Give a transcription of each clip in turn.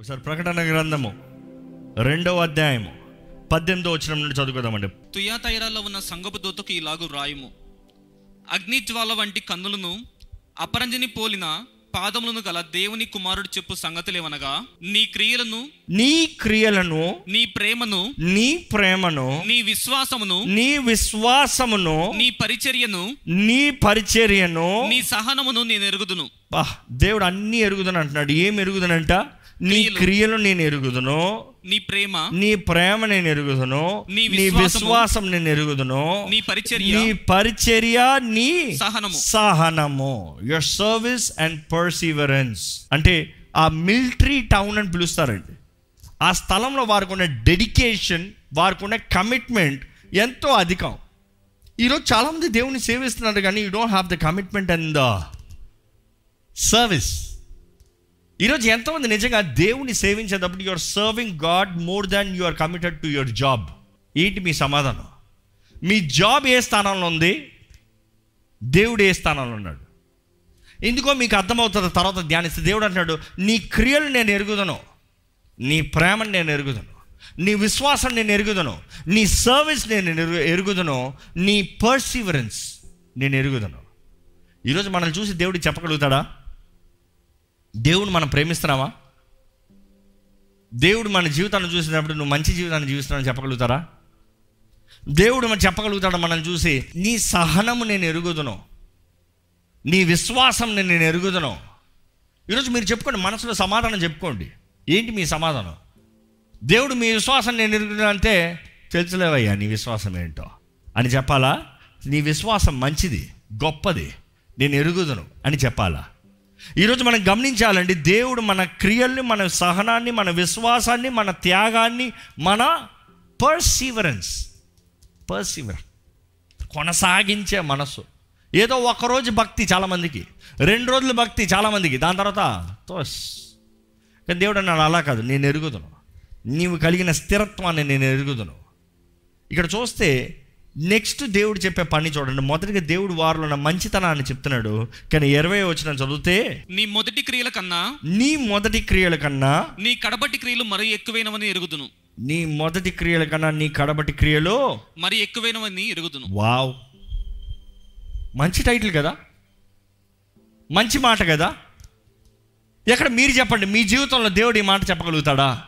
ఒకసారి ప్రకటన గ్రంథము రెండవ అధ్యాయము పద్దెనిమిదో వచ్చిన నుండి చదువుకుందామండి. తుయాతైరాలో ఉన్న సంగపు దూతకు ఇలాగు రాయుము. అగ్నిజ్వాల వంటి కన్నులను అపరంజిని పోలిన పాదములను గల దేవుని కుమారుడు చెప్పు సంగతులేవనగా నీ క్రియలను నీ క్రియలను నీ ప్రేమను నీ ప్రేమను నీ విశ్వాసమును నీ విశ్వాసమును నీ పరిచర్యను నీ పరిచర్యను నీ సహనమును నేను ఎరుగుదును. దేవుడు అన్ని ఎరుగుదను అంటున్నాడు ఏం ఎరుగుదనంట? నీ క్రియలు. నేను ఎరుగుదును. నీ ప్రేమ. నీ ప్రేమ నేను ఎరుగుదును. నీ. విశ్వాసం నేను ఎరుగుదును. నీ పరిచర్య. నీ పరిచర్య నీ సహనము. సహనము. యువర్ సర్వీస్ అండ్ పర్సీవరెన్స్ అంటే ఆ మిలిటరీ టౌన్ అని పిలుస్తారండి. ఆ స్థలంలో వారికి ఉన్న డెడికేషన్ వారికి ఉన్న కమిట్మెంట్ ఎంతో అధికం. ఈరోజు చాలామంది దేవుని సేవిస్తున్నారు కానీ you don't have the commitment and the service ఈరోజు ఎంతమంది నిజంగా దేవుని సేవించేటప్పుడు your serving God more than you are committed to your job ఏంటి మీ సమాధానం? మీ జాబ్ ఏ స్థానంలో ఉంది? దేవుడు ఏ స్థానంలో ఉన్నాడు? ఎందుకో మీకు అర్థమవుతుంది తర్వాత ధ్యానిస్తే దేవుడు అంటున్నాడు నీ క్రియలు నేను ఎరుగుదను నీ ప్రేమను నేను ఎరుగుదను నీ విశ్వాసం నేను ఎరుగుదను నీ సర్వీస్ నేను ఎరుగుదను నీ పర్సీవరెన్స్ నేను ఎరుగుదను. ఈరోజు మనల్ని చూసి దేవుడు చెప్పగలుగుతాడా? దేవుడు మనం ప్రేమిస్తున్నావా దేవుడు మన జీవితాన్ని చూసినప్పుడు నువ్వు మంచి జీవితాన్ని జీవిస్తున్నావు చెప్పగలుగుతారా? దేవుడు మనం చెప్పగలుగుతాడు మనల్ని చూసి నీ సహనము నేను ఎరుగుదును. నీ విశ్వాసం నేను ఎరుగుదును. ఈరోజు మీరు చెప్పుకోండి మనసులో సమాధానం చెప్పుకోండి. ఏంటి మీ సమాధానం? దేవుడు మీ విశ్వాసం నేను ఎరుగుదంటే అంటే తెలుసులేవయ్యా నీ విశ్వాసం ఏంటో? అని చెప్పాలా? నీ విశ్వాసం మంచిది గొప్పది నేను ఎరుగుదును అని చెప్పాలా? ఈరోజు మనం గమనించాలండి దేవుడు మన క్రియల్ని మన సహనాన్ని మన విశ్వాసాన్ని మన త్యాగాన్ని మన పర్సీవరెన్స్ పర్సీవర్ కొనసాగించే మనసు ఏదో ఒకరోజు భక్తి చాలామందికి రెండు రోజులు భక్తి చాలామందికి దాని తర్వాత తోస్. కానీ దేవుడు అన్నాడు అలా కాదు నేను ఎరుగుదును. నీవు కలిగిన స్థిరత్వాన్ని నేను ఎరుగుదును. ఇక్కడ చూస్తే నెక్స్ట్ దేవుడు చెప్పే పని చూడండి. మొదటిగా దేవుడు వారిలో ఉన్న మంచితనాన్ని చెప్తున్నాడు. కానీ ఇరవై వచ్చిన చదివితే నీ మొదటి క్రియల కన్నా నీ మొదటి క్రియల కన్నా నీ కడబట్టి క్రియలు మరి ఎక్కువైనవని ఎరుగుదును. నీ మొదటి క్రియల కన్నా నీ కడబటి క్రియలు మరి ఎక్కువైనవని ఎరుగుదును. వావ్. మంచి టైటిల్ కదా? మంచి మాట కదా? ఎక్కడ మీరు చెప్పండి మీ జీవితంలో దేవుడు ఈ మాట చెప్పగలుగుతాడా?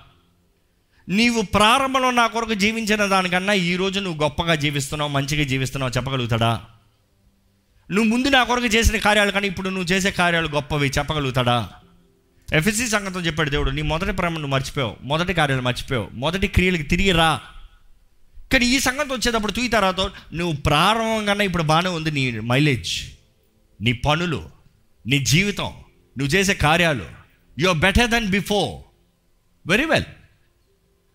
నీవు ప్రారంభంలో నా కొరకు జీవించిన దానికన్నా ఈ రోజు నువ్వు గొప్పగా జీవిస్తున్నావు మంచిగా జీవిస్తున్నావు చెప్పగలుగుతాడా? నువ్వు ముందు నా కొరకు చేసిన కార్యాలు కానీ ఇప్పుడు నువ్వు చేసే కార్యాలు గొప్పవి చెప్పగలుగుతాడా? ఎఫ్ఎస్సి సంగతం చెప్పాడు దేవుడు నీ మొదటి ప్రేమ నువ్వు మర్చిపోయావు మొదటి కార్యాలు మర్చిపోయావు మొదటి క్రియలకి తిరిగి రా. కానీ ఈ సంగతి వచ్చేటప్పుడు తూయి తర్వాత నువ్వు ప్రారంభం కన్నా ఇప్పుడు బాగానే ఉంది నీ మైలేజ్ నీ పనులు నీ జీవితం నువ్వు చేసే కార్యాలు you are better than before very well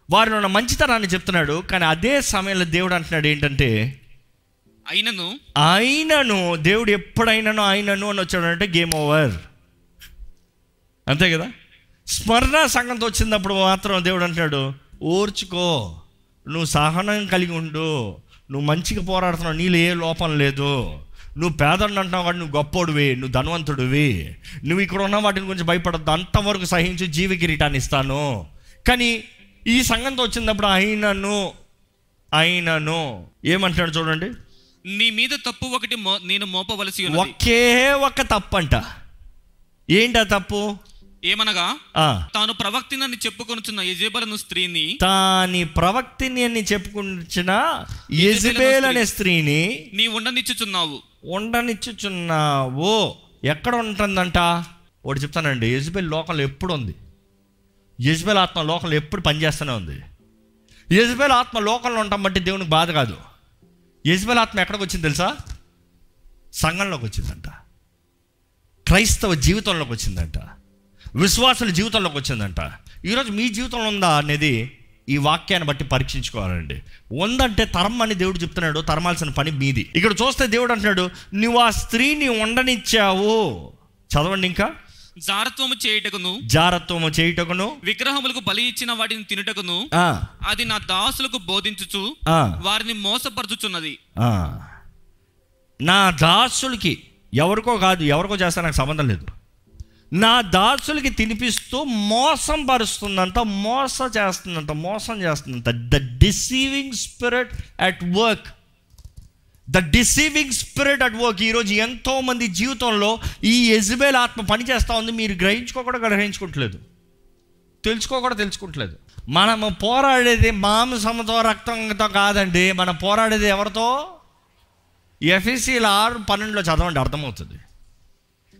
వారిలో ఉన్న మంచితనాన్ని చెప్తున్నాడు కానీ అదే సమయంలో దేవుడు అంటున్నాడు ఏంటంటే అయినను. ఆయనను దేవుడు ఎప్పుడైనాను ఆయనను అని వచ్చాడంటే గేమ్ ఓవర్ అంతే కదా? స్మరణ సంగతి వచ్చినప్పుడు మాత్రం దేవుడు అంటున్నాడు ఓర్చుకో నువ్వు సహనం కలిగి ఉండు నువ్వు మంచిగా పోరాడుతున్నావు నీళ్ళు ఏ లోపం లేదు. నువ్వు పేదడు అంటున్నావు వాడు నువ్వు గొప్పోడివి నువ్వు ధనవంతుడివి. నువ్వు ఇక్కడ ఉన్న వాటిని గురించి భయపడద్దు అంతవరకు సహించి జీవ కిరీటాన్ని ఇస్తాను. కానీ ఈ సంగతి వచ్చినప్పుడు అయినను అయినను. ఏమంటున్నాడు చూడండి. నీ మీద తప్పు ఒకటి నేను మోపవలసి ఒకే ఒక తప్పంట. ఏంటా తప్పు? ఏమనగా తాను ప్రవక్తినని చెప్పుకొనుచున్న యజేబలను స్త్రీని తాని ప్రవక్తిని అని చెప్పుకుంటున్న యెజబేల్ అనే స్త్రీని నీ ఉండనిచ్చుచున్నావు. ఉండనిచ్చుచున్నావు. ఎక్కడ ఉంటుందంట? ఒకటి చెప్తానండి యజ్బేల్ లోకంలో ఎప్పుడు ఉంది? యజ్బేల్ ఆత్మ లోకంలో ఎప్పుడు పనిచేస్తూనే ఉంది. యజ్బేల్ ఆత్మ లోకంలో ఉండటం బట్టి దేవునికి బాధ కాదు. యజ్బేల్ ఆత్మ ఎక్కడికి వచ్చింది తెలుసా? సంఘంలోకి వచ్చిందంట. క్రైస్తవ జీవితంలోకి వచ్చిందంట. విశ్వాసుల జీవితంలోకి వచ్చిందంట. ఈరోజు మీ జీవితంలో ఉందా అనేది ఈ వాక్యాన్ని బట్టి పరీక్షించుకోవాలండి. ఉందంటే తరం అని దేవుడు చెప్తున్నాడు తరమాల్సిన పని మీది. ఇక్కడ చూస్తే దేవుడు అంటున్నాడు నువ్వు ఆ స్త్రీని ఉండనిచ్చావు. చదవండి ఇంకా. జారత్వము చేయుటకును జారత్వము చేయుటకును విగ్రహములకు బలి ఇచ్చిన వాటిని తినుటకును అది నా దాసులకు బోధించుచు వారిని మోసపరచుచున్నది. నా దాసులకి ఎవరికో కాదు ఎవరికో చేస్తే నాకు సంబంధం లేదు. నా దాసులకి తినిపిస్తూ మోసం పరుస్తుందంట మోస చేస్తుందంట మోసం చేస్తుందంట the deceiving spirit at work the deceiving spirit at work ఈరోజు ఎంతో మంది జీవితంలో ఈ ఎజబేల్ ఆత్మ పనిచేస్తూ ఉంది. మీరు గ్రహించుకోకుండా గ్రహించుకోవట్లేదు తెలుసుకోకుండా తెలుసుకుంటలేదు. మనము పోరాడేది మాంసంతో రక్తంతో కాదండి. మనం పోరాడేది ఎవరితో? ఎఫ్ఎస్సీల ఆరు పన్నెండులో చదవండి అర్థమవుతుంది.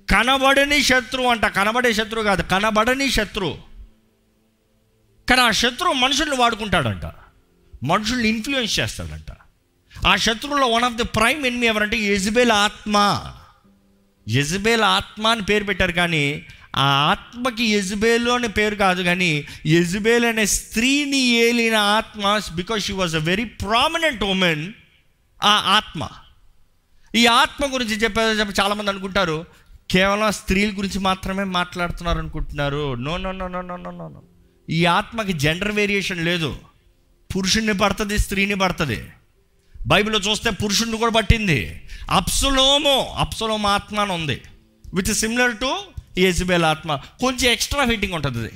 కనబడని శత్రువు అంట. కనబడే శత్రువు కాదు. కనబడని శత్రువు కానీ ఆ శత్రువు మనుషుల్ని వాడుకుంటాడంట. మనుషుల్ని ఇన్ఫ్లుయెన్స్ చేస్తాడంట. ఆ శత్రువులో one of the prime enemy ఎవరంటే యజబేల్ ఆత్మ. యజ్బేల్ ఆత్మ అని పేరు పెట్టారు కానీ ఆ ఆత్మకి యజుబేలు అనే పేరు కాదు కానీ యజుబేల్ అనే స్త్రీని ఏలిన ఆత్మ because she was a very prominent woman ఆ ఆత్మ. ఈ ఆత్మ గురించి చెప్పే చెప్పి చాలామంది అనుకుంటారు కేవలం స్త్రీల గురించి మాత్రమే మాట్లాడుతున్నారు అనుకుంటున్నారు. No no no no no no no no ఈ ఆత్మకి జెండర్ వేరియేషన్ లేదు. పురుషుణ్ణి పడుతుంది స్త్రీని పడుతుంది. బైబిల్లో చూస్తే పురుషుడిని కూడా పట్టింది. అప్సలోమో అప్సలోమ ఆత్మ అని ఉంది. విత్ సిమిలర్ టు యజ్బేల్ ఆత్మ. కొంచెం ఎక్స్ట్రా హీటింగ్ ఉంటుంది అది.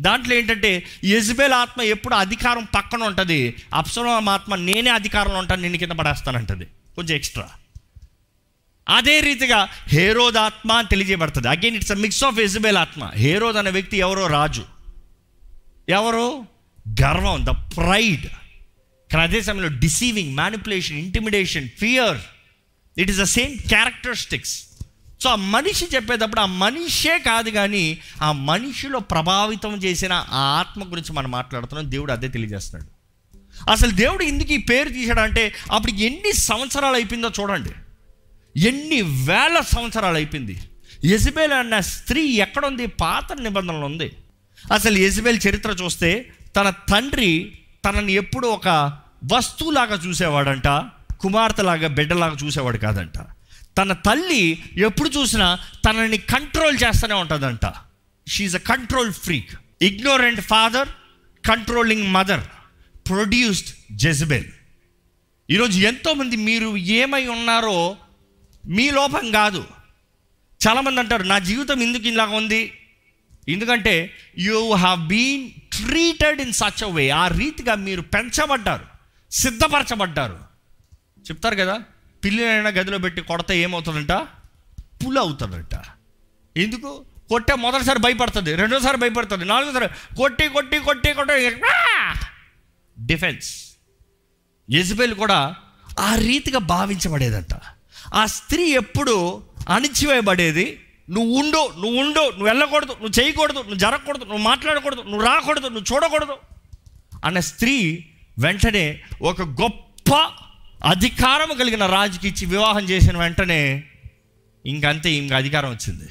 దాంట్లో ఏంటంటే యజ్బేల్ ఆత్మ ఎప్పుడు అధికారం పక్కన ఉంటుంది. అప్సలోమ ఆత్మ నేనే అధికారంలో ఉంటాను నేను కింద పడేస్తానంటది. కొంచెం ఎక్స్ట్రా అదే రీతిగా హేరోద్ ఆత్మ అని తెలియజేయబడుతుంది. Again it's a mix of Jezebel ఆత్మ. హేరోద్ అనే వ్యక్తి ఎవరో? రాజు. ఎవరు? గర్వం ద ప్రైడ్ కానీ అదే సమయంలో deceiving manipulation intimidation fear it is the same characteristics so ఆ మనిషి చెప్పేటప్పుడు ఆ మనిషే కాదు కానీ ఆ మనిషిలో ప్రభావితం చేసిన ఆ ఆత్మ గురించి మనం మాట్లాడుతున్నాం. దేవుడు అదే తెలియజేస్తున్నాడు. అసలు దేవుడు ఎందుకు ఈ పేరు తీశాడంటే అప్పుడు ఎన్ని సంవత్సరాలు అయిపోయిందో చూడండి. ఎన్ని వేల సంవత్సరాలు అయిపోయింది. యజబేల్ అన్న స్త్రీ ఎక్కడుంది? పాత నిబంధనలు ఉంది. అసలు యజబేల్ చరిత్ర చూస్తే తన తండ్రి తనని ఎప్పుడు ఒక వస్తువులాగా చూసేవాడంట కుమార్తెలాగా బిడ్డలాగా చూసేవాడు కాదంట. తన తల్లి ఎప్పుడు చూసినా తనని కంట్రోల్ చేస్తూనే ఉంటుందంట. She a control freak ignorant father controlling mother produced Jezebel ఈరోజు ఎంతోమంది మీరు ఏమై ఉన్నారో మీ లోపం కాదు. చాలామంది అంటారు నా జీవితం ఎందుకు ఇలాగ ఉంది. ఎందుకంటే you have been treated in such a way ఆ రీతిగా మీరు పెంచబడ్డారు సిద్ధపరచబడ్డారు. చెప్తారు కదా పిల్లినైనా గదిలో పెట్టి కొడితే ఏమవుతుందంట? పుల్ అవుతుందంట ఎందుకు? కొట్టే మొదటిసారి భయపడుతుంది రెండోసారి భయపడుతుంది నాలుగోసారి కొట్టి కొట్టి కొట్టి కొట్టి డిఫెన్స్ యజ్బేల్ కూడా ఆ రీతిగా భావించబడేదంట. ఆ స్త్రీ ఎప్పుడు అణిచివేయబడేది నువ్వు ఉండు నువ్వు ఉండు నువ్వు వెళ్ళకూడదు నువ్వు చేయకూడదు నువ్వు జరగకూడదు నువ్వు మాట్లాడకూడదు నువ్వు రాకూడదు నువ్వు చూడకూడదు అన్న స్త్రీ వెంటనే ఒక గొప్ప అధికారం కలిగిన రాజుకి ఇచ్చి వివాహం చేసిన వెంటనే ఇంకంతే ఇంకా అధికారం వచ్చింది.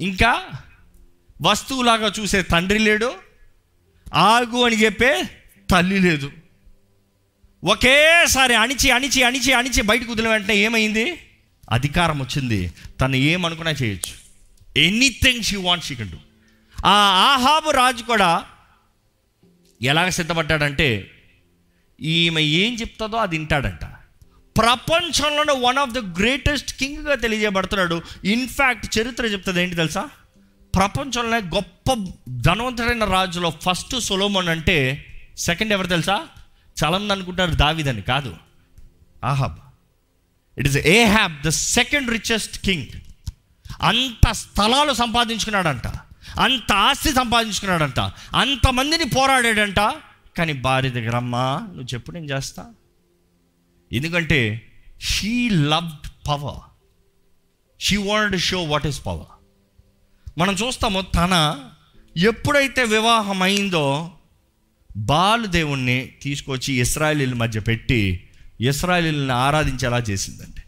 ఇంకా వస్తువులాగా చూసే తండ్రి లేడు ఆగు అని చెప్పే తల్లి లేదు. ఒకేసారి అణిచి అణిచి అణిచి అణిచి బయటకు వదిలిన వెంటనే ఏమైంది? అధికారం వచ్చింది. తను ఏమనుకున్నా చేయొచ్చు. Anything she want she can do ఆ ఆహాబు రాజు కూడా ఎలాగ సిద్ధపడ్డాడంటే ఈమె ఏం చెప్తుందో అది వింటాడంట. ప్రపంచంలోనే వన్ ఆఫ్ ద గ్రేటెస్ట్ కింగ్గా తెలియజేయబడుతున్నాడు. ఇన్ఫ్యాక్ట్ చరిత్ర చెప్తుంది ఏంటి తెలుసా? ప్రపంచంలోనే గొప్ప ధనవంతుడైన రాజులో ఫస్ట్ సొలోమన్ అంటే సెకండ్ ఎవరు తెలుసా? చాలామంది అనుకుంటారు దావిదని కాదు. Ahab. It is Ahab the second richest king అంత స్థలాలు సంపాదించుకున్నాడంట. అంత ఆస్తి సంపాదించుకున్నాడంట. అంతమందిని పోరాడాడంట. కానీ భార్య దగ్గర అమ్మా నువ్వు చెప్పు నేను చేస్తా. ఎందుకంటే she loved power she want show what is power మనం చూస్తాము తన ఎప్పుడైతే వివాహం అయిందో బాలు దేవుణ్ణి తీసుకొచ్చి ఇస్రాయలీల మధ్య పెట్టి ఇస్రాయలీలను ఆరాధించేలా చేసిందండి.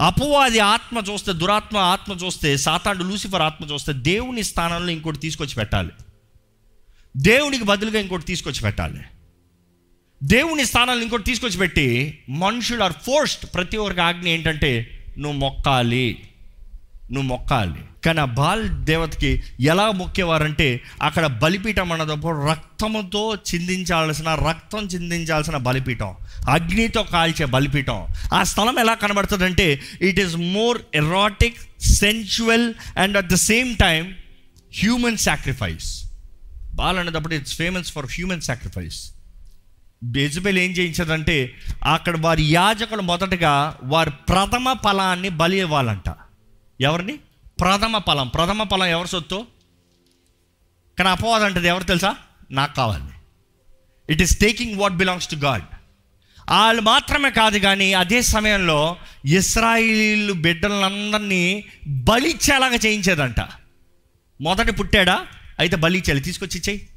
అపవాది ఆత్మ చూస్తే దురాత్మ ఆత్మ చూస్తే సాతాండు లూసిఫర్ ఆత్మ చూస్తే దేవుని స్థానంలో ఇంకోటి తీసుకొచ్చి పెట్టాలి. దేవునికి బదులుగా ఇంకోటి తీసుకొచ్చి పెట్టాలి. దేవుని స్థానాలను ఇంకోటి తీసుకొచ్చి పెట్టి మనుషులు ఆర్ ఫోర్స్డ్. ప్రతి ఒక్కరికి ఆజ్ఞ ఏంటంటే నువ్వు మొక్కాలి. నువ్వు మొక్కాలి. కానీ ఆ బాల్ దేవతకి ఎలా మొక్కేవారంటే అక్కడ బలిపీఠం అన్నదప్పుడు రక్తముతో చిందించాల్సిన రక్తం చిందించాల్సిన బలిపీఠం. అగ్నితో కాల్చే బలిపీఠం. ఆ స్థలం ఎలా కనబడుతుందంటే it is more erotic sensual and at the same time human sacrifice Baal అనేటప్పుడు it's famous for human sacrifice Jezebel ఏం చేయించదంటే అక్కడ వారి యాజకులు మొదటగా వారి ప్రథమ ఫలాన్ని బలి ఇవ్వాలంట. ఎవరిని? ప్రథమ ఫలం. ప్రథమ ఫలం ఎవరి సొత్తు? కానీ అపవాదం అంటది. ఎవరు తెలుసా? నాకు కావాలి. It is taking what belongs to God వాళ్ళు మాత్రమే కాదు కానీ అదే సమయంలో ఇస్రాయిల్ బిడ్డలందరినీ బలిచ్చేలాగా చేయించేదంట. మొదట పుట్టాడా? అయితే బలి ఇచ్చేయాలి. తీసుకొచ్చి ఇచ్చేయి.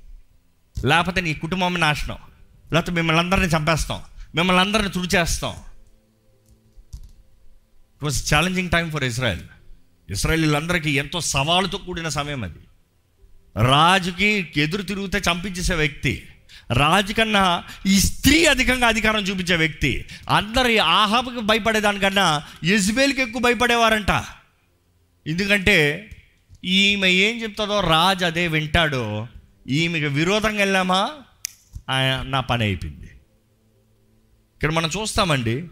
లేకపోతే నీ కుటుంబం నాశనం. లేకపోతే మిమ్మల్ని అందరినీ చంపేస్తాం. మిమ్మల్ని అందరిని తుడిచేస్తాం. It was challenging time for Israel ఇస్రాయలీలందరికీ ఎంతో సవాలుతో కూడిన సమయం అది. రాజుకి ఎదురు తిరిగితే చంపించేసే వ్యక్తి రాజు కన్నా ఈ స్త్రీ అధికంగా అధికారం చూపించే వ్యక్తి అందరి ఆహాబుకి భయపడేదానికన్నా యజ్బేల్కి ఎక్కువ భయపడేవారంట. ఎందుకంటే ఈమె ఏం చెప్తుందో రాజు అదే వింటాడో ఈమెకి విరోధంగా వెళ్ళామా? నా పని అయిపోయింది. ఇక్కడ మనం చూస్తామండి.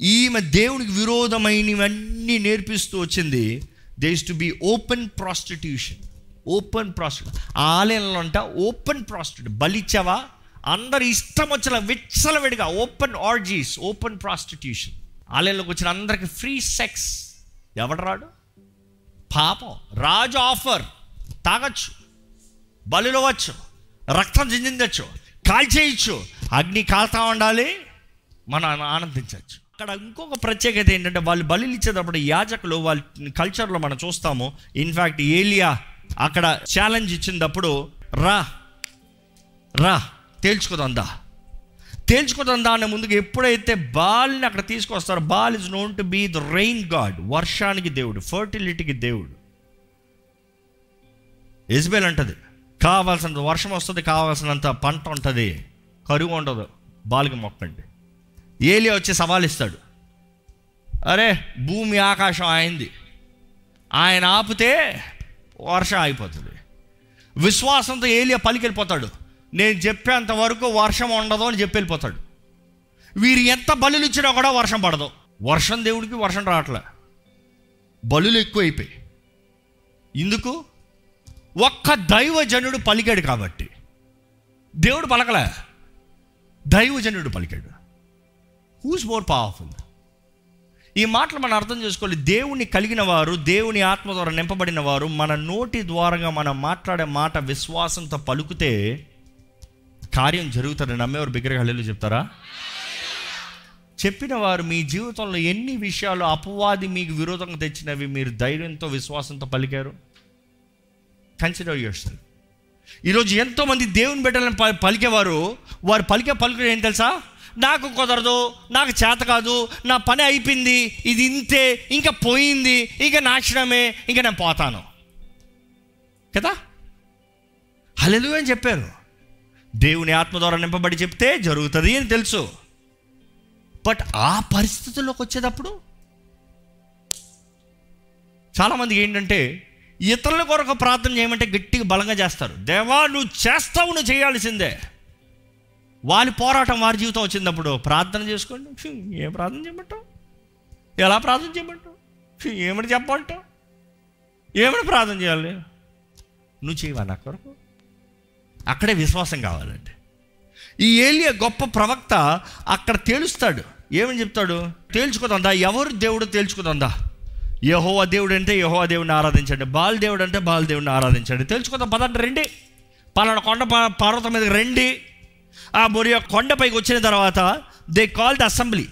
ఈమె దేవునికి విరోధమైనవన్నీ నేర్పిస్తూ వచ్చింది. Does to be open prostitution open prostitute ఆలయంలో అంట ఓపెన్ ప్రాస్టిట్యూట్ బలిచ్చావా? అందరు ఇష్టం వచ్చిన విచ్చలవిడిగా ఓపెన్ ఆర్జీస్ ఓపెన్ ప్రాస్టిట్యూషన్ ఆలయంలోకి వచ్చిన అందరికి ఫ్రీ సెక్స్ ఎవడు రాడు? పాపం. రాజు ఆఫర్ తాగొచ్చు. బలిలోవచ్చు రక్తం చిందించచ్చు కాల్చేయచ్చు. అగ్ని కాల్తా ఉండాలి. మనం ఆనందించవచ్చు అక్కడ ఇంకొక ప్రత్యేకత ఏంటంటే వాళ్ళు బలి ఇచ్చేటప్పుడు యాజకులు వాళ్ళ కల్చర్లో మనం చూస్తాము. ఇన్ఫ్యాక్ట్ ఏలియా అక్కడ ఛాలెంజ్ ఇచ్చినప్పుడు రా రా తేల్చుకోదందా తేల్చుకోదందా అనే ముందుకు ఎప్పుడైతే బాల్ని అక్కడ తీసుకొస్తారో Baal is known to be the rain god వర్షానికి దేవుడు ఫర్టిలిటీకి దేవుడు. ఎజ్బేల్ అంటది కావాల్సినంత వర్షం వస్తుంది కావాల్సినంత పంట ఉంటుంది. కరువు ఉండదు బాలికి మొక్కండి. ఏలియా వచ్చి సవాలిస్తాడు. అరే భూమి ఆకాశం అయింది ఆయన ఆపితే వర్షం అయిపోతుంది విశ్వాసంతో ఏలియా పలికెళ్ళిపోతాడు. నేను చెప్పేంత వరకు వర్షం ఉండదు అని చెప్పి వెళ్ళిపోతాడు. వీరు ఎంత బలులు ఇచ్చినా కూడా వర్షం పడదు. వర్షం దేవుడికి వర్షం రావట్లే. బలులు ఎక్కువైపోయి. ఎందుకు ఒక్క దైవజనుడు పలికాడు కాబట్టి. దేవుడు పలకలే. దైవజనుడు పలికాడు. హూస్ మోర్ పవర్ఫుల్ ఈ మాటలు మనం అర్థం చేసుకోవాలి. దేవుని కలిగిన వారు దేవుని ఆత్మ ద్వారా నింపబడిన వారు మన నోటి ద్వారా మనం మాట్లాడే మాట విశ్వాసంతో పలుకుతే కార్యం జరుగుతుంది నమ్మేవారు బిగ్గరగా చెప్తారా? చెప్పిన వారు మీ జీవితంలో ఎన్ని విషయాలు అపవాది మీకు విరోధంగా తెచ్చినవి మీరు ధైర్యంతో విశ్వాసంతో పలికారు? కన్సిడర్ చేస్తారు ఈరోజు ఎంతోమంది దేవుని బిడ్డలను ప- పలికేవారు వారు పలికే పలుకులు ఏం తెలుసా? నాకు కుదరదు నాకు చేత కాదు నా పని అయిపోయింది ఇది ఇంతే ఇంకా పోయింది ఇంకా నాశనమే ఇంకా నేను పోతాను. కదా? హలెలు అని చెప్పారు. దేవుని ఆత్మ ద్వారా నింపబడి చెప్తే జరుగుతుంది అని తెలుసు. బట్ ఆ పరిస్థితుల్లోకి వచ్చేటప్పుడు చాలామందికి ఏంటంటే ఇతరుల కొరకు ప్రార్థన చేయమంటే గట్టిగా బలంగా చేస్తారు. దేవా నువ్వు చేస్తావు నువ్వు చేయాల్సిందే. వాళ్ళ పోరాటం వారి జీవితం వచ్చినప్పుడు ప్రార్థన చేసుకోండి. ఫీ, ఏం ప్రార్థన చేయమంటావు? ఎలా ప్రార్థన చేయమంటావు? ఫీ, ఏమని చెప్పమంటావు? ఏమని ప్రార్థన చేయాలి? నువ్వు చేయవా నా కొరకు? అక్కడే విశ్వాసం కావాలండి ఈ ఏలియా గొప్ప ప్రవక్త అక్కడ తేలుస్తాడు. ఏమని చెప్తాడు? తేల్చుకోదందా ఎవరు దేవుడు తేల్చుకోదందా యహోవ దేవుడు అంటే యహోవ దేవుడిని ఆరాధించండి. బాల్ దేవుడు అంటే బాల్ దేవుడిని ఆరాధించండి. తెలుసుకుందాం పదండి రండి. పలానా కొండ ప- పర్వతం మీద రండి. ఆ మొరియా కొండపైకి వచ్చిన తర్వాత దే కాల్ ద అసెంబ్లీ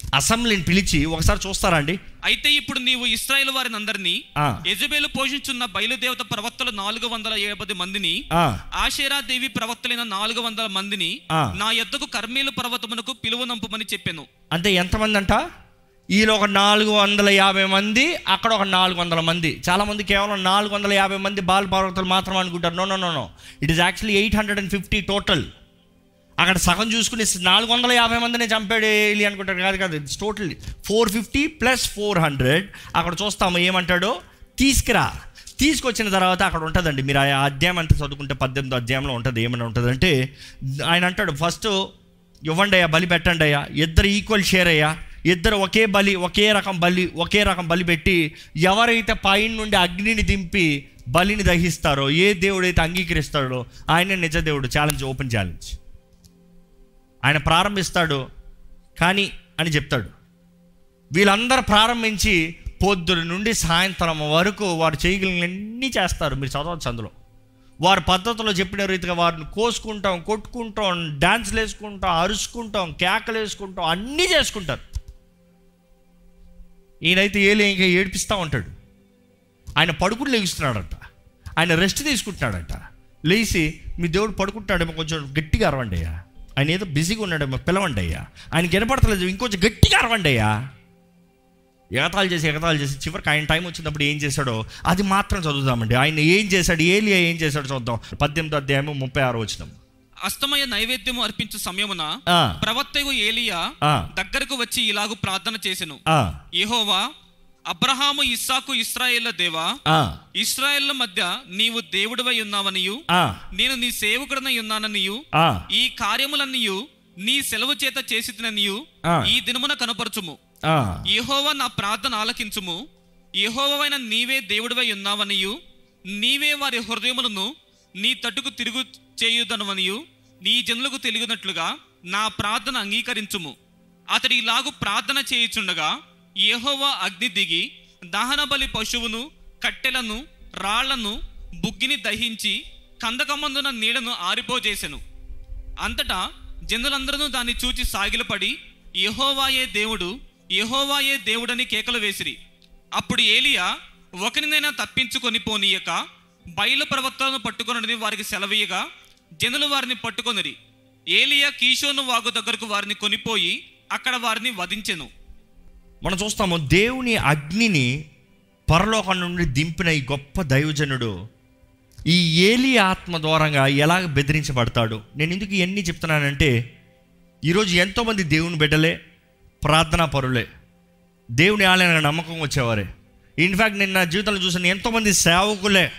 అసెంబ్లీని పిలిచి ఒకసారి చూస్తారా అండి? అయితే ఇప్పుడు నీవు ఇస్రాయేల్ వారిని అందరినీ ఆ. యజబేలు పోషించున్న బయలుదేవత ప్రవక్తలు నాలుగు వందల యాభై మందిని ఆ, ఆషేరా దేవి ప్రవక్తలైన నాలుగు వందల మందిని. నా యొద్దకు కర్మేలు పర్వతమునకు పిలువనంపమని చెప్పాను. అంటే ఎంతమంది అంట ఈయన ఒక నాలుగు వందల యాభై మంది అక్కడ ఒక నాలుగు వందల మంది. చాలామంది కేవలం నాలుగు వందల యాభై మంది బాల పర్వతాలు మాత్రం అనుకుంటారు. No no no no it is actually eight hundred and fifty total అక్కడ సగం చూసుకుని నాలుగు వందల యాభై మందిని చంపాడు ఏలి అనుకుంటారు. కాదు కాదు it's total four fifty plus four hundred అక్కడ చూస్తాము ఏమంటాడో? తీసుకురా. తీసుకొచ్చిన తర్వాత అక్కడ ఉంటుందండి. మీరు ఆ అధ్యాయం అంతా చదువుకుంటే పద్దెనిమిది అధ్యాయంలో ఉంటుంది. ఏమైనా ఉంటుందంటే ఆయన అంటాడు ఫస్ట్ ఇవ్వండి అయ్యా బలి పెట్టండి అయ్యా ఇద్దరు ఈక్వల్ షేర్ అయ్యా. ఇద్దరు ఒకే బలి ఒకే రకం బలి ఒకే రకం బలి పెట్టి ఎవరైతే పైన నుండి అగ్నిని దింపి బలిని దహిస్తారో ఏ దేవుడైతే అంగీకరిస్తాడో ఆయన నిజ దేవుడు. ఛాలెంజ్ ఓపెన్ ఛాలెంజ్ ఆయన ప్రారంభిస్తాడు కానీ అని చెప్తాడు. వీళ్ళందరూ ప్రారంభించి పొద్దున నుండి సాయంత్రం వరకు వారు చేయగలిగినన్నీ చేస్తారు. మీరు చదవచ్చు అందులో. వారి పద్ధతిలో చెప్పిన రీతిగా వారిని కోసుకుంటాం కొట్టుకుంటాం డ్యాన్స్లు వేసుకుంటాం అరుచుకుంటాం కేకలు వేసుకుంటాం అన్నీ చేసుకుంటారు. ఈయనైతే ఏలే ఇంకా ఏడిపిస్తూ ఉంటాడు. ఆయన పడుకుని లేగుస్తున్నాడట. ఆయన రెస్ట్ తీసుకుంటున్నాడంట. లేచి మీ దేవుడు పడుకుంటాడేమో కొంచెం గట్టిగా అరవండి అయ్యా. ఆయన ఏదో బిజీగా ఉన్నాడేమో పిలవండి అయ్యా. ఆయనకి వినపడతలేదు ఇంకొంచెం గట్టిగా అరవండి అయ్యా. ఎగతాలు చేసి ఎగతాలు చేసి చివరికి ఆయన టైం వచ్చినప్పుడు ఏం చేశాడో అది మాత్రం చదువుదామండి. ఆయన ఏం చేశాడు ఏలియా ఏం చేశాడో చూద్దాం. పద్దెనిమిది అధ్యాయము ముప్పై ఆరు వచ్చినాము అస్తమయ నైవేద్యము అర్పించు సమయమున ప్రవక్తయు ఏలియా దగ్గరకు వచ్చి ఇలాగు ప్రార్థన చేసెను. యెహోవా అబ్రహాము ఇస్సాకు ఇస్రాయేళ్ళ దేవా ఇస్రాయేళ్ళ మధ్య నీవు దేవుడివై ఉన్నావనియు నేను నీ సేవకుడనై ఉన్నాననియు ఈ కార్యములన్నీయు నీ సెలవు చేత చేసిననియు ఆ. ఈ దినమున కనపరచుము. యెహోవా నా ప్రార్థన ఆలకించుము. యెహోవైన నీవే దేవుడివై ఉన్నావనియు నీవే వారి హృదయములను నీ తట్టుకు తిరుగు చేయుదనమనియు నీ జనులకు తెలియనట్లుగా నా ప్రార్థన అంగీకరించుము. అతడు ఇలాగు ప్రార్థన చేయుచుండగా యహోవా అగ్ని దిగి దహన బలి పశువును కట్టెలను రాళ్ళను బుగ్గిని దహించి కందకమందున నీడను ఆరిపోజేసెను. అంతటా జనులందరూ దాన్ని చూచి సాగిలపడి యహోవాయే దేవుడు యహోవాయే దేవుడని కేకలు వేసిరి. అప్పుడు ఏలియా ఒకరినైనా తప్పించుకొని పోనీయక బయలు ప్రవక్తలను పట్టుకొనని వారికి సెలవీయగా జనులు వారిని పట్టుకొనిరి. ఏలియా కీషోను వాగు దగ్గరకు వారిని కొనిపోయి అక్కడ వారిని వధించెను. మనం చూస్తాము దేవుని అగ్నిని పరలోకం నుండి దింపిన ఈ గొప్ప దైవజనుడు ఈ ఏలి ఆత్మ ద్వారంగా ఎలాగ బెదిరించబడతాడు? నేను ఎందుకు ఇవన్నీ చెప్తున్నానంటే ఈరోజు ఎంతోమంది దేవుని బిడ్డలే ప్రార్థనా పరులే దేవుని ఆలయానికి నమ్మకం వచ్చేవారే. ఇన్ఫ్యాక్ట్ నేను నా జీవితంలో చూసిన ఎంతోమంది సేవకులే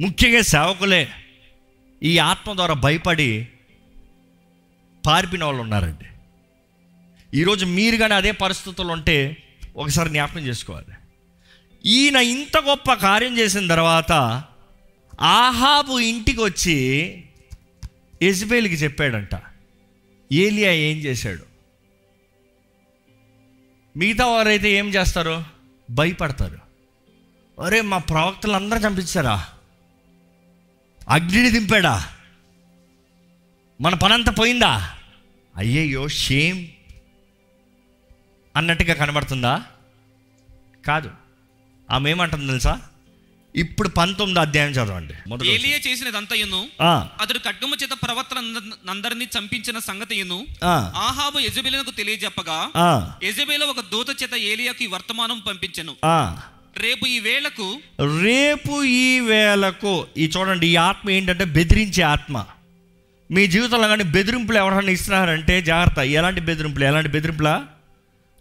ముఖ్యంగా సేవకులే ఈ ఆత్మ ద్వారా భయపడి పారిపోయిన వాళ్ళు ఉన్నారండి. ఈరోజు మీరు కానీ అదే పరిస్థితులు ఉంటే ఒకసారి జ్ఞాపకం చేసుకోవాలి. ఈయన ఇంత గొప్ప కార్యం చేసిన తర్వాత ఆహాబు ఇంటికి వచ్చి ఎజ్బేల్కి చెప్పాడంట ఏలియా ఏం చేశాడు? మిగతా వారైతే ఏం చేస్తారు? భయపడతారు. అరే మా ప్రవక్తలు అందరూ చంపించారా? అగ్నిని దింపాడా? మన పనంతా పోయిందా? అయ్యయ్యో షేమ్ అన్నట్టుగా కనబడుతుందా? కాదు. ఆమె ఏమంటుంది తెలుసా? ఇప్పుడు పంతొమ్మిది అధ్యాయం చదవండి. ఏలియా చేసినదంతయును ఆ, అతడు ఖడ్గము చేత ప్రవక్తలందరినీ చంపించిన సంగతియును ఆ, ఆహాబు యజబేలునకు తెలియజెప్పగా యజబేలు ఒక దూత చేత ఏలియాకి వర్తమానం పంపించెను. రేపు ఈ వేళకు రేపు ఈ వేళకు ఈ చూడండి ఈ ఆత్మ ఏంటంటే బెదిరించే ఆత్మ. మీ జీవితంలో కానీ బెదిరింపులు ఎవరైనా ఇస్తున్నారంటే జాగ్రత్త. ఎలాంటి బెదిరింపులు? ఎలాంటి బెదిరింపులా?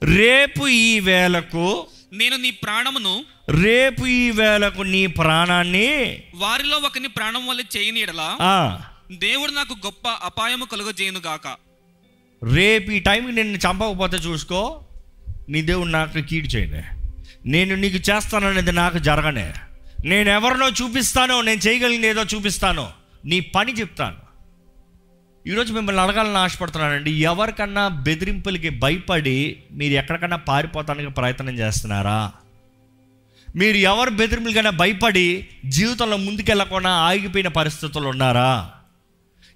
రేపు ఈ వేళకు నేను నీ ప్రాణమును రేపు ఈ వేళకు నీ ప్రాణాన్ని వారిలో ఒకని ప్రాణం వల్ల చేయనీడలా ఆ, దేవుడు నాకు గొప్ప అపాయము కలుగజేయును గాక. రేపు ఈ టైంకి నిన్ను చంపకపోతే చూసుకో నీ దేవుడు నాకు కీడు చేయనే. నేను నీకు చేస్తాననేది నాకు జరగనే. నేను ఎవరినో చూపిస్తానో నేను చేయగలిగింది ఏదో చూపిస్తానో నీ పని చెప్తాను. ఈరోజు మిమ్మల్ని అడగాలని ఆశపడుతున్నానండి ఎవరికన్నా బెదిరింపులకి భయపడి మీరు ఎక్కడికన్నా పారిపోతానికి ప్రయత్నం చేస్తున్నారా? మీరు ఎవరు బెదిరింపులకైనా భయపడి జీవితంలో ముందుకెళ్ళకుండా ఆగిపోయిన పరిస్థితులు ఉన్నారా?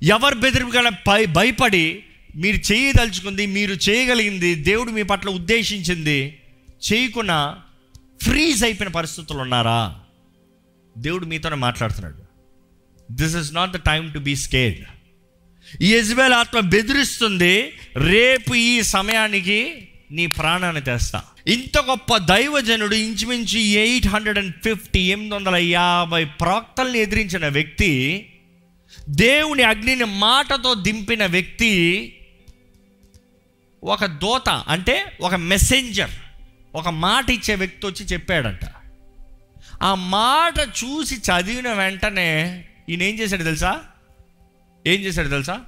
ఎవరు బెదిరింపుకైనా భయ భయపడి మీరు చేయదలుచుకుంది మీరు చేయగలిగింది దేవుడు మీ పట్ల ఉద్దేశించింది చేయకుండా ఫ్రీజ్ అయిపోయిన పరిస్థితులు ఉన్నారా? దేవుడు మీతోనే మాట్లాడుతున్నాడు. This is not the time to be scared ఈ యజ్బేల్ ఆత్మ బెదిరిస్తుంది రేపు ఈ సమయానికి నీ ప్రాణాన్ని తెస్తా. ఇంత గొప్ప దైవజనుడు ఇంచుమించు ఎయిట్ హండ్రెడ్ అండ్ ఫిఫ్టీ ఎనిమిది వందల యాభై ప్రవక్తల్ని ఎదిరించిన వ్యక్తి దేవుని అగ్నిని మాటతో దింపిన వ్యక్తి ఒక దోత అంటే ఒక మెసెంజర్ ఒక మాట ఇచ్చే వ్యక్తి వచ్చి చెప్పాడంట. ఆ మాట చూసి చదివిన వెంటనే ఈయన ఏం చేశాడు తెలుసా? ఏం చేశాడు తెలుసా?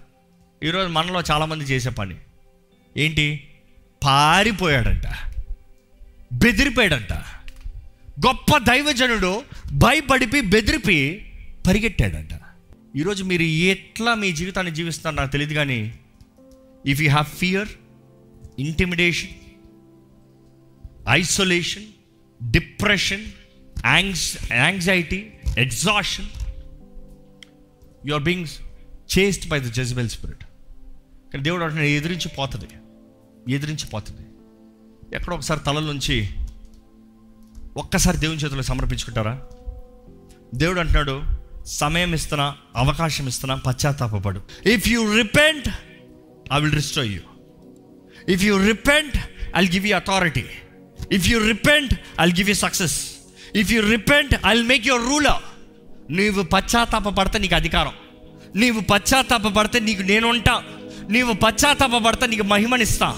ఈరోజు మనలో చాలామంది చేసే పని. ఏంటి? పారిపోయాడంట. బెదిరిపోయాడంట. గొప్ప దైవజనుడు భయపడిపి బెదిరిపి పరిగెట్టాడంట. ఈరోజు మీరు ఎట్లా మీ జీవితాన్ని జీవిస్తారో నాకు తెలియదు కానీ if you have fear intimidation isolation depression angst anxiety exhaustion you are being chased by the Jezebel spirit కానీ దేవుడు అంటున్నాడు ఎదిరించి పోతుంది ఎదిరించి పోతుంది ఎక్కడో ఒకసారి తలలోంచి నుంచి ఒక్కసారి దేవుని చేతిలో సమర్పించుకుంటారా? దేవుడు అంటున్నాడు సమయం ఇస్తున్నా అవకాశం ఇస్తున్నా పశ్చాత్తాపడు if you repent I will restore you if you repent I'll give you authority if you repent I'll give you success if you repent I'll make your ruler నీవు పశ్చాత్తాప పడితే నీకు అధికారం. నీవు పశ్చాత్తాప పడితే నీకు నేనుంటా. నీవు పశ్చాత్తాప పడితే నీకు మహిమనిస్తా.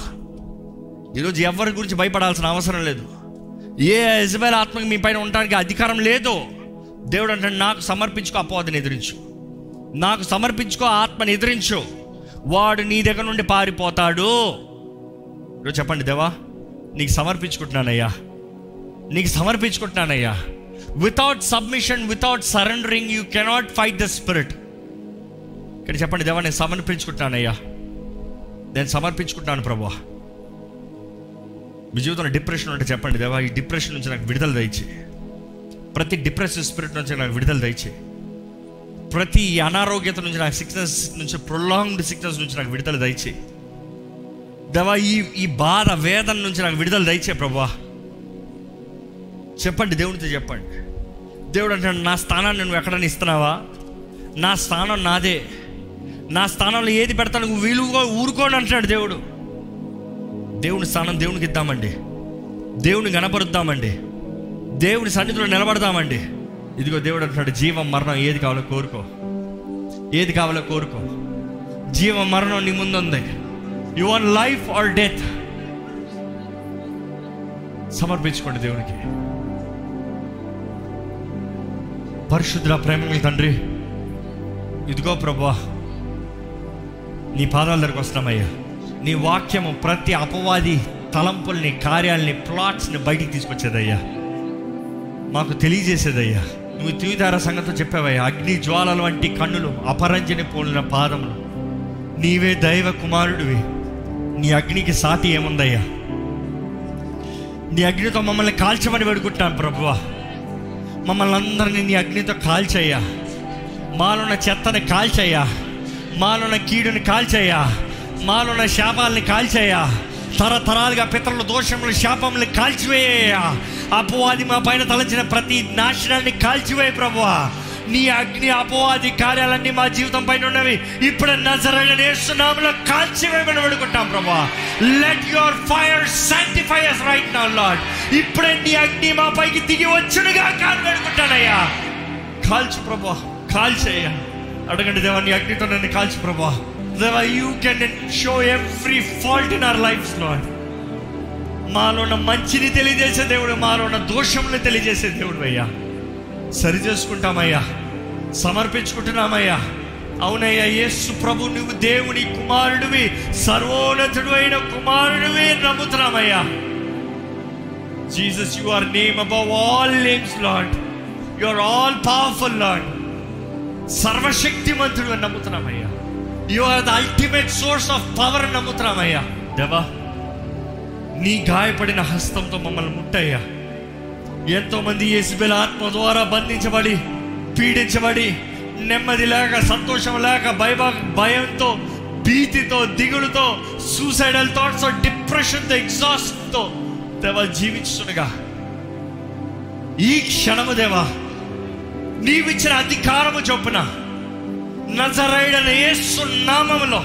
ఈరోజు ఎవరి గురించి భయపడాల్సిన అవసరం లేదు. ఏ యజమాన్ ఆత్మకి మీ పైన ఉండడానికి అధికారం లేదు దేవుడు అంటే నాకు సమర్పించుకో అపోదని ఎదిరించు. నాకు సమర్పించుకో ఆత్మని ఎదిరించు. వాడు నీ దగ్గర నుండి పారిపోతాడు. ఈరోజు చెప్పండి దేవా నీకు సమర్పించుకుంటున్నానయ్యా. నీకు సమర్పించుకుంటున్నానయ్యా. Without submission without surrendering you cannot fight the spirit ఇక్కడ చెప్పండి దేవా నేను సమర్పించుకుంటున్నానయ్యా. నేను సమర్పించుకుంటున్నాను ప్రభా మీ జీవితంలో డిప్రెషన్ ఉంటే చెప్పండి దేవా ఈ డిప్రెషన్ నుంచి నాకు విడుదల దయచి ప్రతి డిప్రెసివ్ స్పిరిట్ నుంచి నాకు విడుదల దయచి ప్రతి అనారోగ్యత నుంచి నాకు సిక్నెస్ నుంచి ప్రొలాంగ్డ్ సిక్నెస్ నుంచి నాకు విడుదల దయచేయి. దేవా ఈ ఈ బాధ వేదన నుంచి నాకు విడుదల దయచే ప్రభా చెప్పండి దేవునితో చెప్పండి. దేవుడు అంటాడు నా స్థానాన్ని నువ్వు ఎక్కడైనా ఇస్తున్నావా? నా స్థానం నాదే. నా స్థానంలో ఏది పెడతాను నువ్వు వీలుగా ఊరుకోని అంటున్నాడు దేవుడు. దేవుని స్థానం దేవునికి ఇద్దామండి. దేవుని గణపరుద్దామండి. దేవుని సన్నిధిలో నిలబడదామండి. ఇదిగో దేవుడు అంటున్నాడు జీవం మరణం ఏది కావాలో కోరుకో. ఏది కావాలో కోరుకో. జీవం మరణం నీ ముందుంది. You want life or death సమర్పించుకోండి దేవునికి. పరిశుద్ధ ప్రేమ తండ్రి ఇదిగో ప్రభా నీ పాదాల దగ్గరకు వస్తున్నామయ్యా. నీ వాక్యము ప్రతి అపవాది తలంపుల్ని కార్యాలని ప్లాట్స్ని బయటికి తీసుకొచ్చేదయ్యా. మాకు తెలియజేసేదయ్యా. నువ్వు తివిధార సంగతితో చెప్పావయ్యా. అగ్ని జ్వాలల వంటి కన్నులు అపరంజని పోలిన పాదములు. నీవే దైవ కుమారుడివి. నీ అగ్నికి సాటి ఏముందయ్యా? నీ అగ్నితో మమ్మల్ని కాల్చమని వేడుకుంటాం ప్రభువా. మమ్మల్ని అందరినీ నీ అగ్నితో కాల్చయ్యా. మాలున్న చెత్తని కాల్చయ్యా. మాలున్న కీడుని కాల్చయ్యా. మాలున్న శాపాలని కాల్చయ్యా. తరతరాలుగా పితరుల దోషములు శాపములు కాల్చివేయ అపవాది మా పైన తలచిన ప్రతి నాశనాన్ని కాల్చివేయ ప్రభువా. నీ అగ్ని అపవాది కార్యాలన్నీ మా జీవితం పైన ఉన్నవి. ఇప్పుడు నజరనేస్తున్నాములో కాల్చివేయమని వేడుకుంటాం ప్రభా. Let your fire sanctify us right నా లాడ్ ఇప్పుడే నీ అగ్ని మా పైకి దిగి వచ్చునుగా కాలు వేడుకుంటానయ్యా. కాల్చు ప్రభా కాల్చేయ్యా. అడగండి దేవా నీ అగ్నితో నన్ను కాల్చు ప్రభా. దేవా you can show every fault in our life Lord మాలో ఉన్న మంచిని తెలియజేసే దేవుడు మాలో ఉన్న దోషములు తెలియజేసే దేవుడు అయ్యా. సరి చేసుకుంటామయ్యా. సమర్పించుకుంటున్నామయ్యా. అవునయ్యా యేసు ప్రభు నువ్వు దేవుని కుమారుడివి సర్వోన్నతుడు అయిన కుమారుడివి నమ్ముతున్నామయ్యా. Jesus you are name above all names Lord you are all powerful Lord. సర్వశక్తిమంతుడు అని నమ్ముతున్నామయ్యా. You are the ultimate source of power నమ్ముతున్నామయ్యా. దేవా నీ గాయపడిన హస్తంతో మమ్మల్ని ముట్టయ్యా. ఎంతోమంది మంది ఆత్మ ద్వారా బంధించబడి పీడించబడి నెమ్మది లేక సంతోషం లేక భయ భయంతో భీతితో దిగులుతో సూసైడల్ థాట్స్ డిప్రెషన్తో ఎగ్జాస్ట్తో దేవా జీవించుగా ఈ క్షణము దేవా నీవిచ్చిన అధికారము చొప్పున నజరైడన యేసు నామములో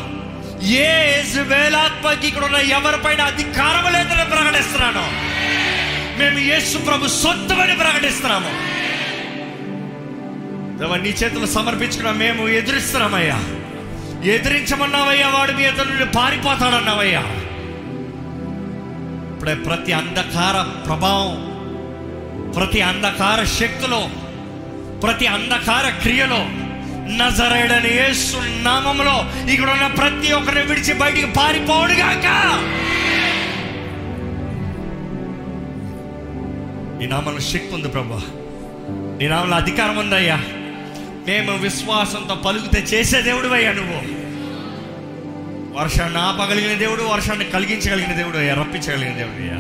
ఏ వేలాత్మకి ఇక్కడ ఉన్న ఎవరిపైన అధికారము లేదని ప్రకటిస్తున్నాను. మేము యేసు ప్రభు సొంతమని ప్రకటిస్తున్నాము. దేవా నీ చేతులు సమర్పించుకున్న మేము ఎదురిస్తున్నామయ్యా. ఎదిరించమన్నావయ్యా వాడు మీ ఎదురు నుండి పారిపోతాడన్నావయ్యా. ఇప్పుడే ప్రతి అంధకార ప్రభావం ప్రతి అంధకార శక్తిలో ప్రతి అంధకార క్రియలో నజరేడని యేసు నామంలో ఇక్కడ ఉన్న ప్రతి ఒక్కరిని విడిచి బయటికి పారిపోడుగాక నీ నామంలో శక్తి ఉంది ప్రభా. నీ నామంలో అధికారం ఉందయ్యా. మేము విశ్వాసంతో పలుకుతే చేసే దేవుడు అయ్యా నువ్వు. వర్షాన్ని ఆపగలిగిన దేవుడు వర్షాన్ని కలిగించగలిగిన దేవుడు అయ్యా రప్పించగలిగిన దేవుడు అయ్యా.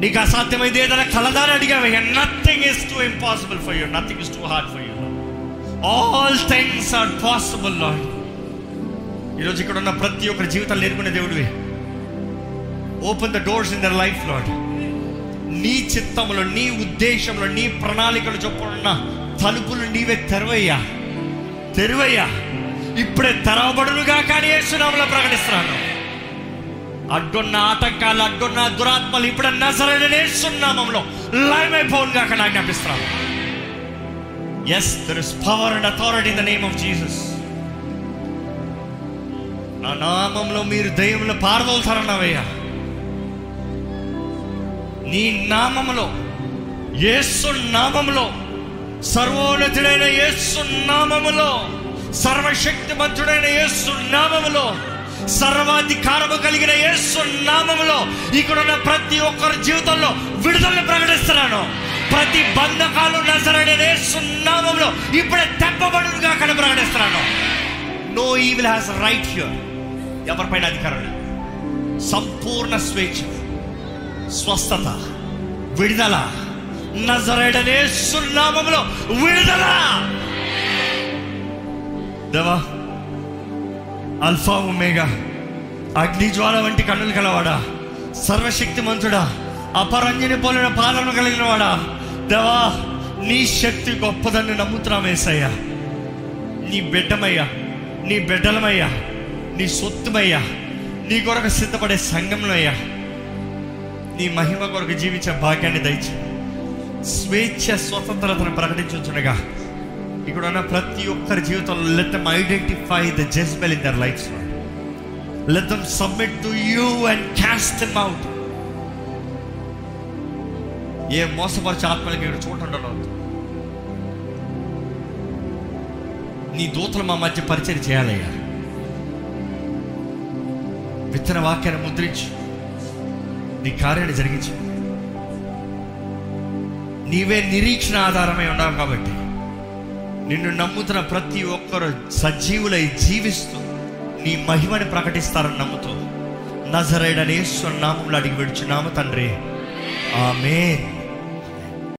నీకు అసాధ్యమైంది ఏదైనా కలదాని అడిగావయ్యా. Nothing is too impossible for you nothing is too hard for you all things are possible Lord ఈరోజు ఇక్కడ ఉన్న ప్రతి ఒక్కరి జీవితాలు నేర్పుకునే దేవుడివి. Open the doors in their life Lord నీ చిత్తంలో నీ ఉద్దేశంలో నీ ప్రణాళికలు చొప్పున తలుపులు నీవే తెరవయ్యా. తెరువయ్యా. ఇప్పుడే తెరవబడునుగా కానీ ఏసునామలో ప్రకటిస్తున్నాను. అడ్డున్న ఆటంకాలు అడ్డున్న దురాత్మలు ఇప్పుడు నజరడనే సున్నామంలో లయమైపోనుగా అక్కడ ఆజ్ఞాపిస్తున్నాను. Yes there is power and authority in the name of Jesus నా నామంలో మీరు దయ్యంలో పారదోలుతారన్నావయ్యా. నీ నామములో యేసు నామములో సర్వోన్నతుడైన యేసు నామములో సర్వశక్తిమంతుడైన యేసు నామములో సర్వాధికారము కలిగిన యేసు నామములో ఇక్కడ ఉన్న ప్రతి ఒక్కరి జీవితంలో విడుదలను ప్రకటిస్తున్నాను. ప్రతి బంధకాలు నజరడైన యేసు నామములో ఇప్పుడే తెప్పబడుగా అక్కడ ప్రకటిస్తున్నాను. No evil has right here ఎవరిపైన అధికారం సంపూర్ణ స్వేచ్ఛ. స్వస్థత విడుదల. నజరేడనే సున్నామంలో విడుదల! దేవా అల్ఫా ఉమేగా అగ్ని జ్వాల వంటి కన్నులు కలవాడా? సర్వశక్తిమంతుడా అపరంజని పోలిన పాలన కలిగిన వాడా దేవా నీ శక్తి గొప్పదని నమ్ముతున్నామేసయ్యా నీ బిడ్డమయ్యా నీ బిడ్డలమయ్యా నీ సొత్తుమయ్యా నీ కొరకు సిద్ధపడే సంఘంలో అయ్యా నీ మహిమ కొరకు జీవించే భాగ్యాన్ని దయచి స్వేచ్ఛ స్వతంత్రతను ప్రకటించుండగా ఇక్కడ ఉన్న ప్రతి ఒక్కరి జీవితంలో let them identify the Jezebel in their life let them submit to you and cast them out ఏ మోసపరిచే ఆత్మలకి ఇక్కడ చూడండి నీ దూతలు మా మధ్య పరిచయం చేయాలయ్యా. విత్తన వాక్యాన్ని ముద్రించు. నీ కార్యాన్ని జరిగించు. నీవే నిరీక్షణ ఆధారమై ఉన్నావు కాబట్టి నిన్ను నమ్ముతున్న ప్రతి ఒక్కరు సజీవులై జీవిస్తూ నీ మహిమని ప్రకటిస్తారని నమ్ముతూ. నజరేడనే నామంలో అడిగి విడుచున్నాము తండ్రి. ఆమె